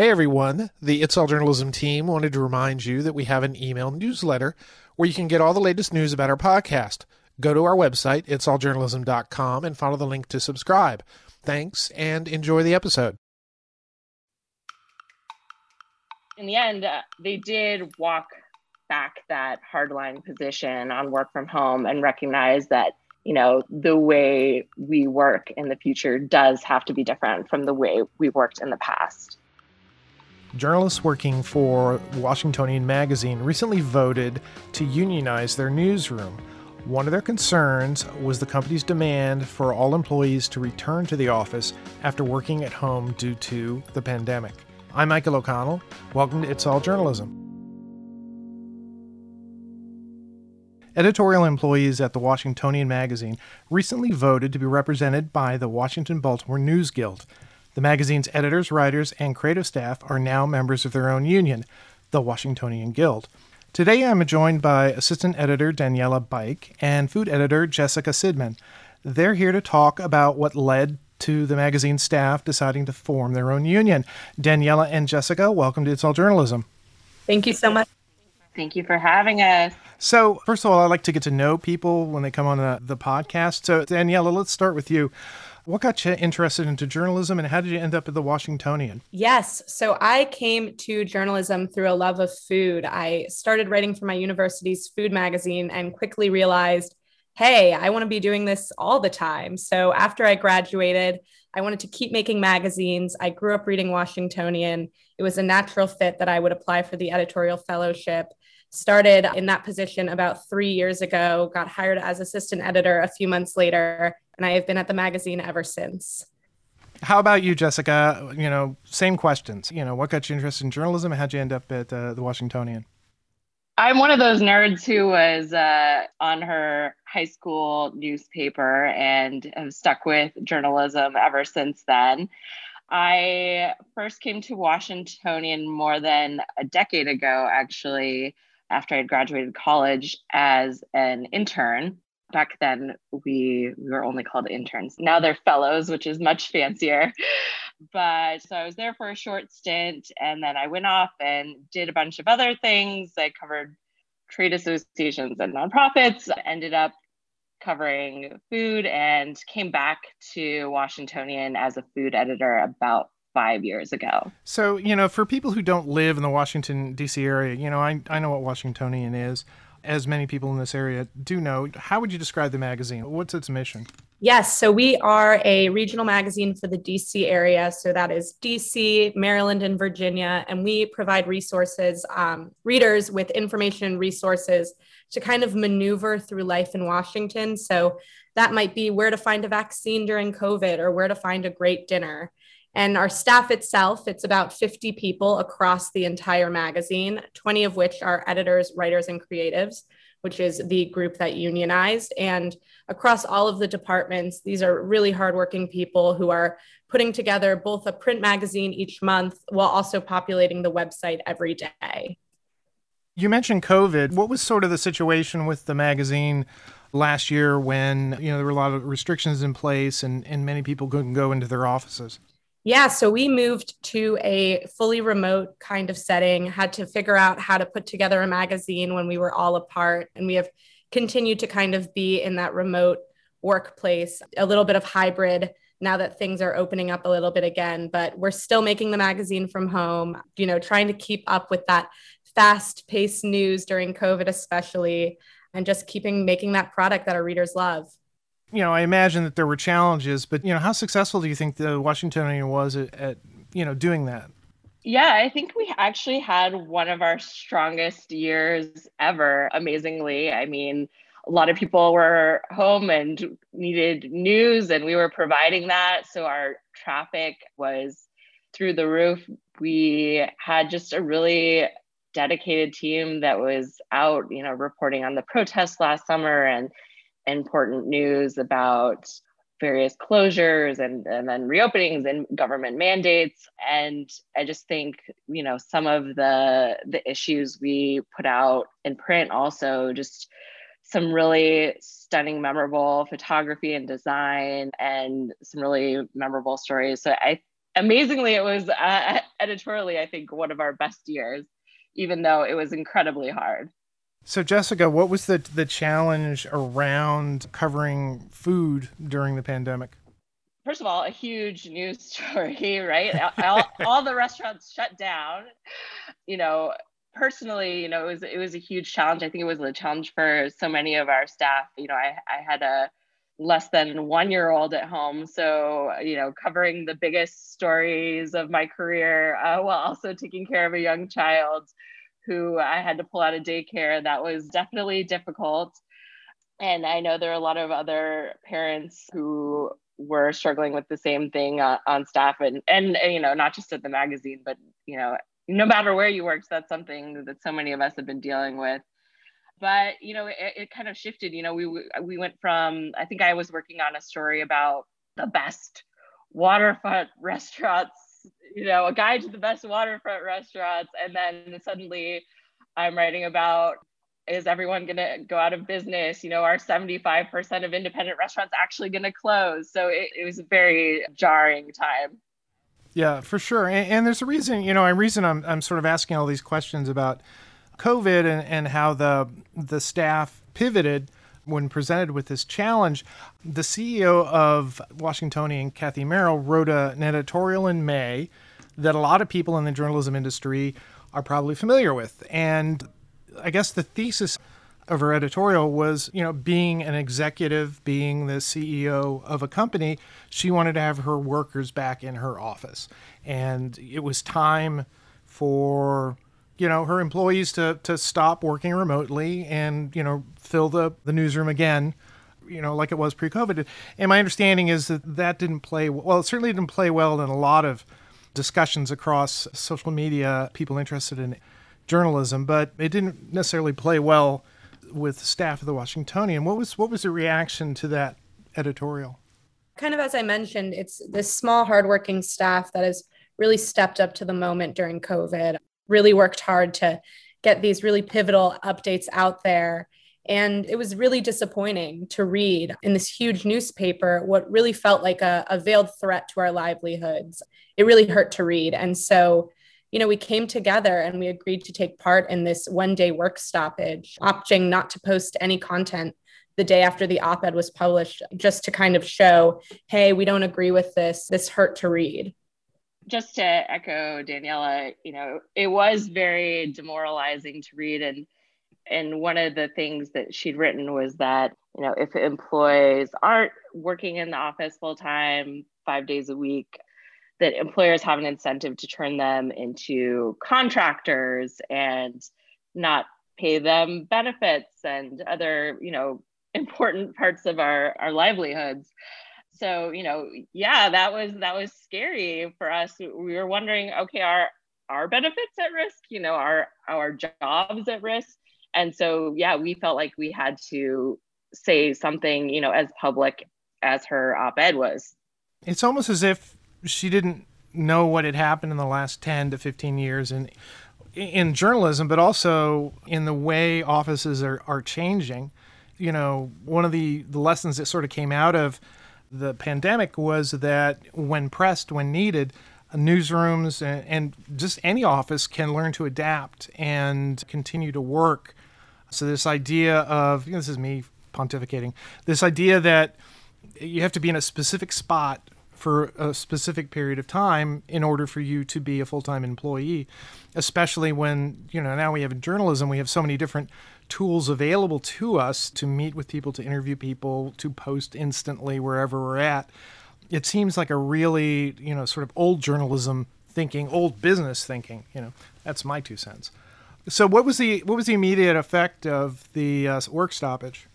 Hey everyone, the It's All Journalism team wanted to remind you that we have an email newsletter where you can get all the latest news about our podcast. Go to our website, itsalljournalism.com, and follow the link to subscribe. Thanks and enjoy the episode. In the end, uh, they did walk back that hardline position on work from home and recognize that you know the way we work in the future does have to be different from the way we worked in the past journalists working for Washingtonian Magazine recently voted to unionize their newsroom. One of their concerns was the company's demand for all employees to return to the office after working at home due to the pandemic. I'm Michael O'Connell. Welcome to It's All Journalism. Editorial employees at the Washingtonian Magazine recently voted to be represented by the Washington Baltimore News Guild. The magazine's editors, writers, and creative staff are now members of their own union, the Washingtonian Guild. Today I'm joined by assistant editor Daniella Byck and food editor Jessica Sidman. They're here to talk about what led to the magazine staff deciding to form their own union. Daniella and Jessica, welcome to It's All Journalism. Thank you so much. Thank you for having us. So, first of all, I like to get to know people when they come on the, the podcast. So, Daniella, let's start with you. What got you interested into journalism and how did you end up at the Washingtonian? Yes. So I came to journalism through a love of food. I started writing for my university's food magazine and quickly realized, hey, I want to be doing this all the time. So after I graduated, I wanted to keep making magazines. I grew up reading Washingtonian. It was a natural fit that I would apply for the editorial fellowship started in that position about three years ago, got hired as assistant editor a few months later, and I have been at the magazine ever since. How about you, Jessica? You know, same questions. You know, what got you interested in journalism? How'd you end up at uh, the Washingtonian? I'm one of those nerds who was uh, on her high school newspaper and have stuck with journalism ever since then. I first came to Washingtonian more than a decade ago, actually, after I had graduated college as an intern. Back then, we, we were only called interns. Now they're fellows, which is much fancier. But so I was there for a short stint, and then I went off and did a bunch of other things. I covered trade associations and nonprofits, I ended up covering food, and came back to Washingtonian as a food editor about five years ago. So, you know, for people who don't live in the Washington, D.C. area, you know, I, I know what Washingtonian is, as many people in this area do know. How would you describe the magazine? What's its mission? Yes, so we are a regional magazine for the DC area. So that is DC, Maryland, and Virginia. And we provide resources, um, readers with information and resources to kind of maneuver through life in Washington. So that might be where to find a vaccine during COVID or where to find a great dinner. And our staff itself, it's about 50 people across the entire magazine, 20 of which are editors, writers, and creatives, which is the group that unionized. And across all of the departments, these are really hardworking people who are putting together both a print magazine each month while also populating the website every day. You mentioned COVID. What was sort of the situation with the magazine last year when you know there were a lot of restrictions in place and, and many people couldn't go into their offices? Yeah, so we moved to a fully remote kind of setting, had to figure out how to put together a magazine when we were all apart. And we have continued to kind of be in that remote workplace, a little bit of hybrid now that things are opening up a little bit again. But we're still making the magazine from home, you know, trying to keep up with that fast paced news during COVID, especially, and just keeping making that product that our readers love you know, I imagine that there were challenges, but you know, how successful do you think the Washingtonian was at, at you know doing that? Yeah, I think we actually had one of our strongest years ever. Amazingly, I mean, a lot of people were home and needed news, and we were providing that. So our traffic was through the roof. We had just a really dedicated team that was out, you know, reporting on the protests last summer and important news about various closures and, and then reopenings and government mandates and i just think you know some of the the issues we put out in print also just some really stunning memorable photography and design and some really memorable stories so i amazingly, it was uh, editorially, I think, one of our best years, even though it was incredibly hard. So, Jessica, what was the the challenge around covering food during the pandemic? First of all, a huge news story, right? all, all the restaurants shut down. You know, personally, you know, it was it was a huge challenge. I think it was a challenge for so many of our staff. You know, I I had a less than one year old at home. So, you know, covering the biggest stories of my career uh, while also taking care of a young child who I had to pull out of daycare. That was definitely difficult. And I know there are a lot of other parents who were struggling with the same thing uh, on staff and, and, and, you know, not just at the magazine, but, you know, no matter where you worked, that's something that so many of us have been dealing with but you know it, it kind of shifted you know we we went from i think i was working on a story about the best waterfront restaurants you know a guide to the best waterfront restaurants. And then suddenly i'm writing about is everyone going to go out of business? You know are 75% of independent restaurants actually going to close? So it, it was a very jarring time. Yeah for sure. And, and there's a reason you know a reason I'm, I'm sort of asking all these questions about COVID and, and how the the staff pivoted when presented with this challenge, the CEO of Washingtonian, Cathy Merrill, wrote a, an editorial in May that a lot of people in the journalism industry are probably familiar with. And I guess the thesis of her editorial was, you know, being an executive, being the CEO of a company, she wanted to have her workers back in her office. And it was time for you know her employees to to stop working remotely and you know fill the the newsroom again you know like it was pre-covid. And my understanding is that that didn't play well it certainly didn't play well in a lot of discussions across social media people interested in journalism but it didn't necessarily play well with staff of the washingtonian. What was what was the reaction to that editorial? Kind of as i mentioned it's this small hardworking staff that has really stepped up to the moment during covid really worked hard to get these really pivotal updates out there. And it was really disappointing to read in this huge newspaper what really felt like a, a, veiled threat to our livelihoods. It really hurt to read. And so, you know, we came together and we agreed to take part in this one day work stoppage, opting not to post any content the day after the op ed was published, just to kind of show, hey, we don't agree with this. This hurt to read just to echo Daniella, you know, it was very demoralizing to read. And and one of the things that she'd written was that, you know, if employees aren't working in the office full time, five days a week, that employers have an incentive to turn them into contractors and not pay them benefits and other, you know, important parts of our, our livelihoods so you know yeah that was that was scary for us. We were wondering okay are our benefits at risk? You know are our jobs at risk? And so yeah we felt like we had to say something you know as public as her op-ed was. It's almost as if she didn't know what had happened in the last 10 to 15 years in in journalism but also in the way offices are, are changing. You know one of the the lessons that sort of came out of the pandemic was that when pressed, when needed, newsrooms and, and just any office can learn to adapt and continue to work. So this idea of you know, this is me pontificating. This idea that you have to be in a specific spot for a specific period of time in order for you to be a full-time employee especially when you know now we have in journalism we have so many different tools available to us to meet with people, to interview people, to post instantly wherever we're at. It seems like a really, you know, sort of old journalism thinking, old business thinking. You know, that's my two cents. So, what was the what was the immediate effect of the uh, work stoppage?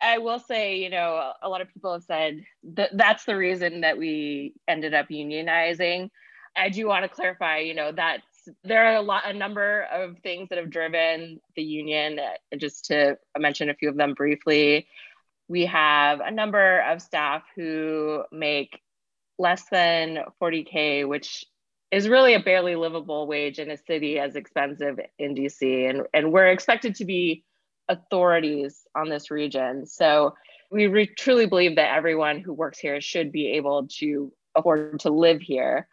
I will say, you know, a lot of people have said that that's the reason that we ended up unionizing. I do want to clarify, you know, that there are a lot, a number of things that have driven the union. Uh, just to mention a few of them briefly, we have a number of staff who make less than 40k, which is really a barely livable wage in a city as expensive in DC, and and we're expected to be authorities on this region. So we re- truly believe that everyone who works here should be able to afford to live here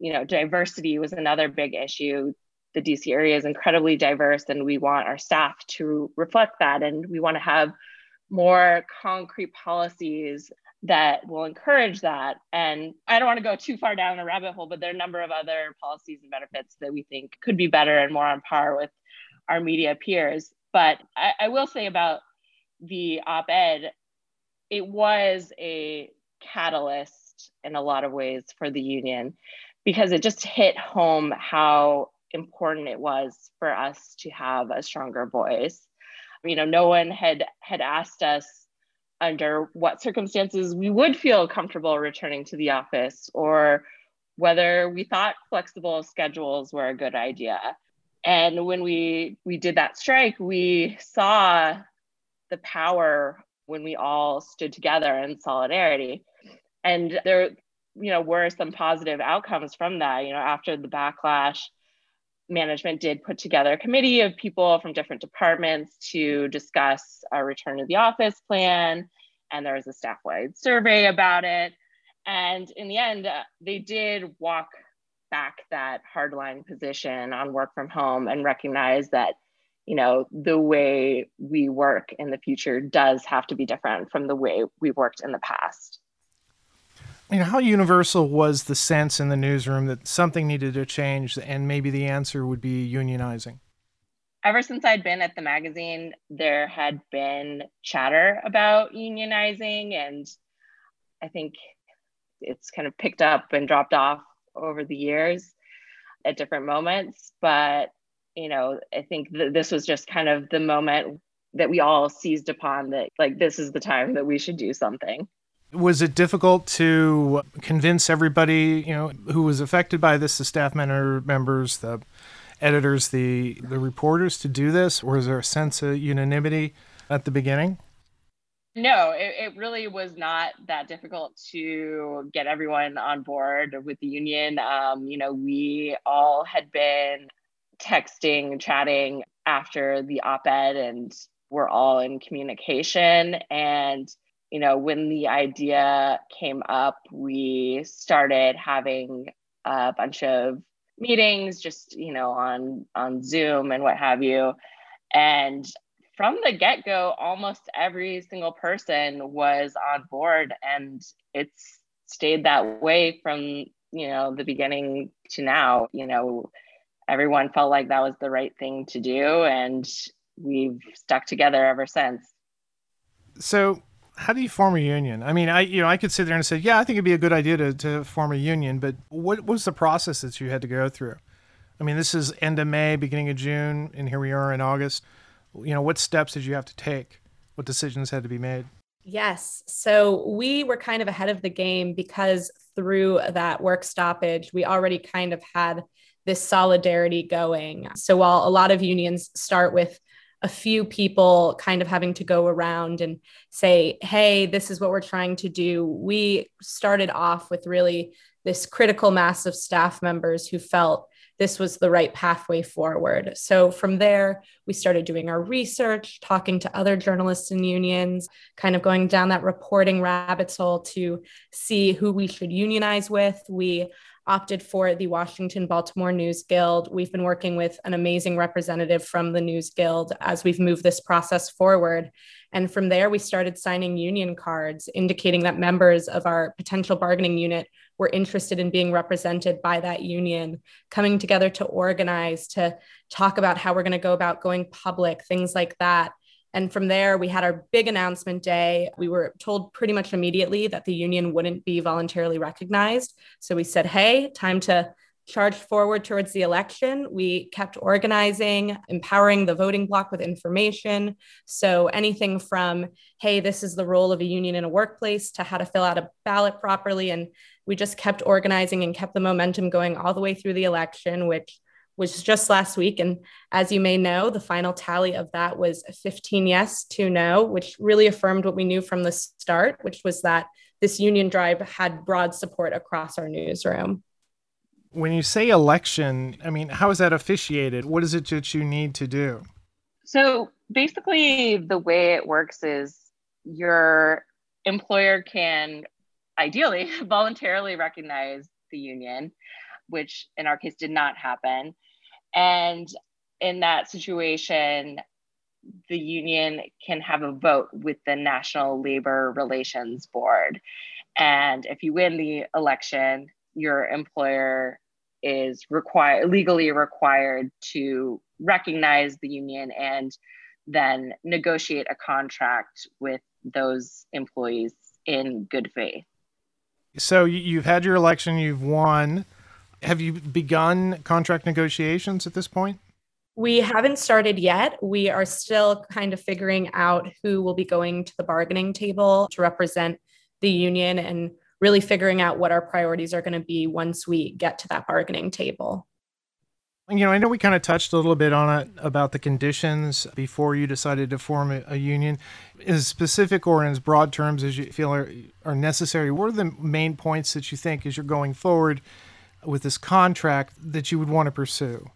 You know, diversity was another big issue. The DC area is incredibly diverse, and we want our staff to reflect that. And we want to have more concrete policies that will encourage that. And I don't want to go too far down a rabbit hole, but there are a number of other policies and benefits that we think could be better and more on par with our media peers. But I, I will say about the op ed, it was a catalyst in a lot of ways for the union because it just hit home how important it was for us to have a stronger voice. You know, no one had had asked us under what circumstances we would feel comfortable returning to the office or whether we thought flexible schedules were a good idea. And when we we did that strike, we saw the power when we all stood together in solidarity. And there, you know, were some positive outcomes from that. You know, after the backlash, management did put together a committee of people from different departments to discuss a return to the office plan. And there was a staff wide survey about it. And in the end, uh, they did walk back that hardline position on work from home and recognize that you know the way we work in the future does have to be different from the way we worked in the past. You know how universal was the sense in the newsroom that something needed to change and maybe the answer would be unionizing? Ever since i'd been at the magazine there had been chatter about unionizing and i think it's kind of picked up and dropped off over the years at different moments but you know i think that this was just kind of the moment that we all seized upon that like this is the time that we should do something. Was it difficult to convince everybody you know who was affected by this the staff member uh, members the editors the the reporters to do this? Or is there a sense of unanimity at the beginning no, it, it, really was not that difficult to get everyone on board with the union. Um, you know, we all had been texting, chatting after the op ed, and we're all in communication. And, you know, when the idea came up, we started having a bunch of meetings just you know on on zoom and what have you and from the get go, almost every single person was on board, and it's stayed that way from you know the beginning to now. You know, everyone felt like that was the right thing to do, and we've stuck together ever since. So, how do you form a union? I mean, I you know I could sit there and say, yeah, I think it'd be a good idea to to form a union, but what was the process that you had to go through? I mean, this is end of May, beginning of June, and here we are in August you know, what steps did you have to take? What decisions had to be made? Yes. So we were kind of ahead of the game because through that work stoppage, we already kind of had this solidarity going. So while a lot of unions start with a few people kind of having to go around and say, hey, this is what we're trying to do, we started off with really this critical mass of staff members who felt this was the right pathway forward. So from there, we started doing our research, talking to other journalists and unions, kind of going down that reporting rabbit hole to see who we should unionize with. We opted for the Washington Baltimore News Guild. We've been working with an amazing representative from the News Guild as we've moved this process forward. And from there, we started signing union cards indicating that members of our potential bargaining unit were interested in being represented by that union, coming together to organize, to talk about how we're going to go about going public, things like that. And from there, we had our big announcement day. We were told pretty much immediately that the union wouldn't be voluntarily recognized. So we said, hey, time to charge forward towards the election. We kept organizing, empowering the voting bloc with information. So anything from, hey, this is the role of a union in a workplace to how to fill out a ballot properly and we just kept organizing and kept the momentum going all the way through the election, which was just last week. And as you may know, the final tally of that was 15 yes, 2 no, which really affirmed what we knew from the start, which was that this union drive had broad support across our newsroom. When you say election, I mean, how is that officiated? What is it that you need to do? So basically, the way it works is your employer can ideally voluntarily recognize the union. which in our case did not happen. And in that situation, the union can have a vote with the National Labor Relations Board. And if you win the election, your employer is required legally required to recognize the union and then negotiate a contract with those employees in good faith. So you've had your election, you've won. Have you begun contract negotiations at this point? We haven't started yet. We are still kind of figuring out who will be going to the bargaining table to represent the union and really figuring out what our priorities are going to be once we get to that bargaining table. You know, I know we kind of touched a little bit on it about the conditions before you decided to form a, a union. As specific or in as broad terms as you feel are, are necessary, what are the main points that you think as you're going forward with this contract that you would want to pursue?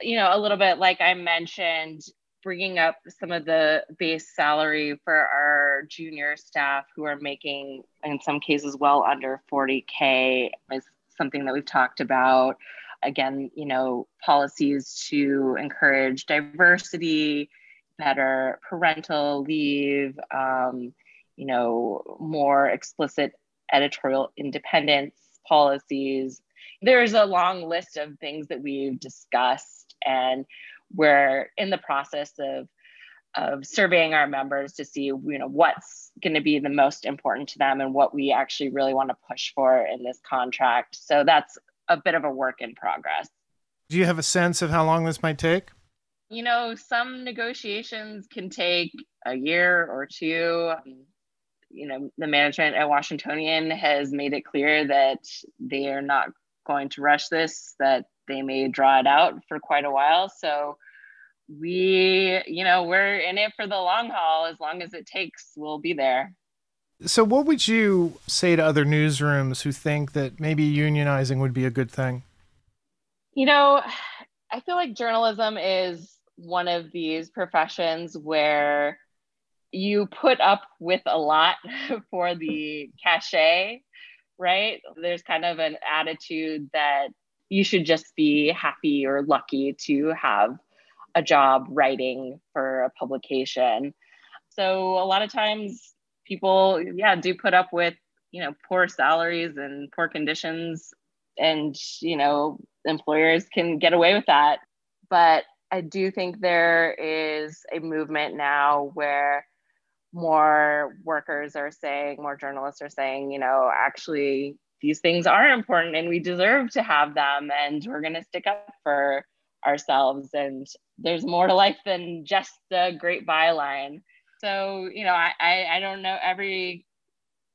You know, a little bit like I mentioned, bringing up some of the base salary for our junior staff who are making, in some cases, well under 40K is something that we've talked about. Again, you know, policies to encourage diversity, better parental leave, um, you know, more explicit editorial independence policies. There's a long list of things that we've discussed and we're in the process of of surveying our members to see you know what's going to be the most important to them and what we actually really want to push for in this contract. So that's a bit of a work in progress. Do you have a sense of how long this might take? You know some negotiations can take a year or two. You know the management at washingtonian has made it clear that they are not going to rush this that they may draw it out for quite a while. So we, you know, we're in it for the long haul. As long as it takes, we'll be there. So, what would you say to other newsrooms who think that maybe unionizing would be a good thing? You know, I feel like journalism is one of these professions where you put up with a lot for the cachet, right? There's kind of an attitude that you should just be happy or lucky to have a job writing for a publication. So a lot of times people, yeah, do put up with, you know, poor salaries and poor conditions. And, you know, employers can get away with that. But I do think there is a movement now where more workers are saying, more journalists are saying, you know, actually these things are important and we deserve to have them and we're going to stick up for ourselves and there's more to life than just the great byline. So you know I, I i don't know every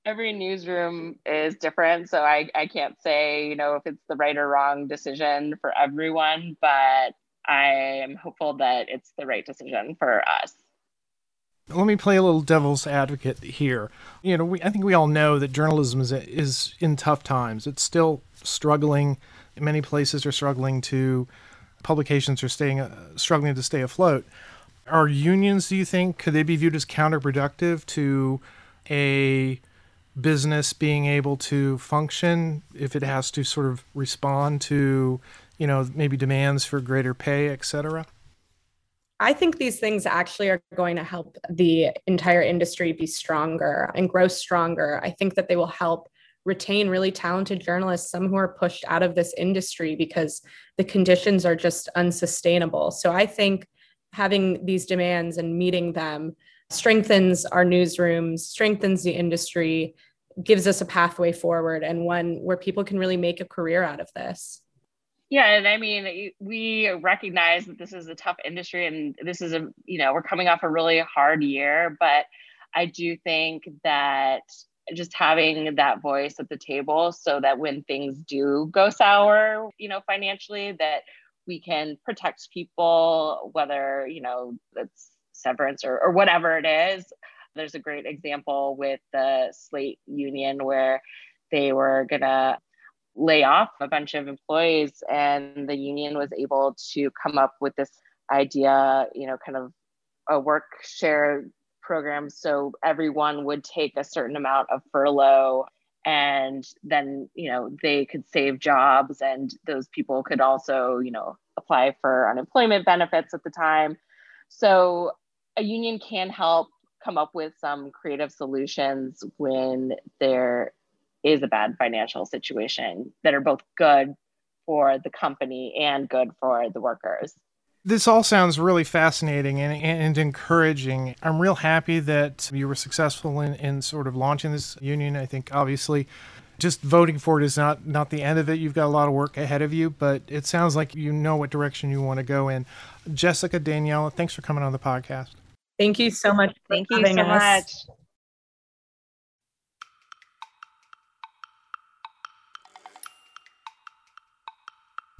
every newsroom is different. So i i can't say you know if it's the right or wrong decision for everyone but i am hopeful that it's the right decision for us let me play a little devil's advocate here. You know, we, I think we all know that journalism is, is in tough times. It's still struggling. Many places are struggling to, publications are staying uh, struggling to stay afloat. Are unions, do you think, could they be viewed as counterproductive to a business being able to function if it has to sort of respond to, you know, maybe demands for greater pay, et cetera? I think these things actually are going to help the entire industry be stronger and grow stronger. I think that they will help retain really talented journalists, some who are pushed out of this industry because the conditions are just unsustainable. So I think having these demands and meeting them strengthens our newsrooms, strengthens the industry, gives us a pathway forward and one where people can really make a career out of this. Yeah, and I mean, we recognize that this is a tough industry, and this is a you know we're coming off a really hard year, but I do think that just having that voice at the table, so that when things do go sour, you know, financially, that we can protect people, whether you know that's severance or, or whatever it is. There's a great example with the Slate Union where they were gonna lay off a bunch of employees and the union was able to come up with this idea you know kind of a work share program. So everyone would take a certain amount of furlough and then you know they could save jobs and those people could also you know apply for unemployment benefits at the time. So a union can help come up with some creative solutions when there is a bad financial situation that are both good for the company and good for the workers this all sounds really fascinating and, and encouraging. I'm real happy that you were successful in, in sort of launching this union. I think obviously just voting for it is not not the end of it. You've got a lot of work ahead of you, but it sounds like you know what direction you want to go in. Jessica Daniella, thanks for coming on the podcast. Thank you so much. Thank you so us. much.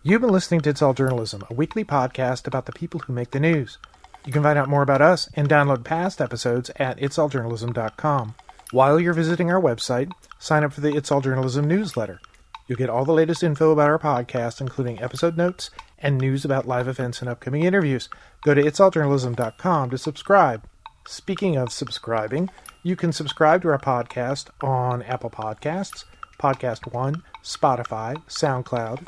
You've been listening to It's All Journalism, a weekly podcast about the people who make the news. You can find out more about us and download past episodes at itsalljournalism.com. While you're visiting our website, sign up for the It's All Journalism newsletter. You'll get all the latest info about our podcast, including episode notes and news about live events and upcoming interviews. Go to itsalljournalism.com to subscribe. Speaking of subscribing, you can subscribe to our podcast on Apple Podcasts, Podcast One, Spotify, SoundCloud,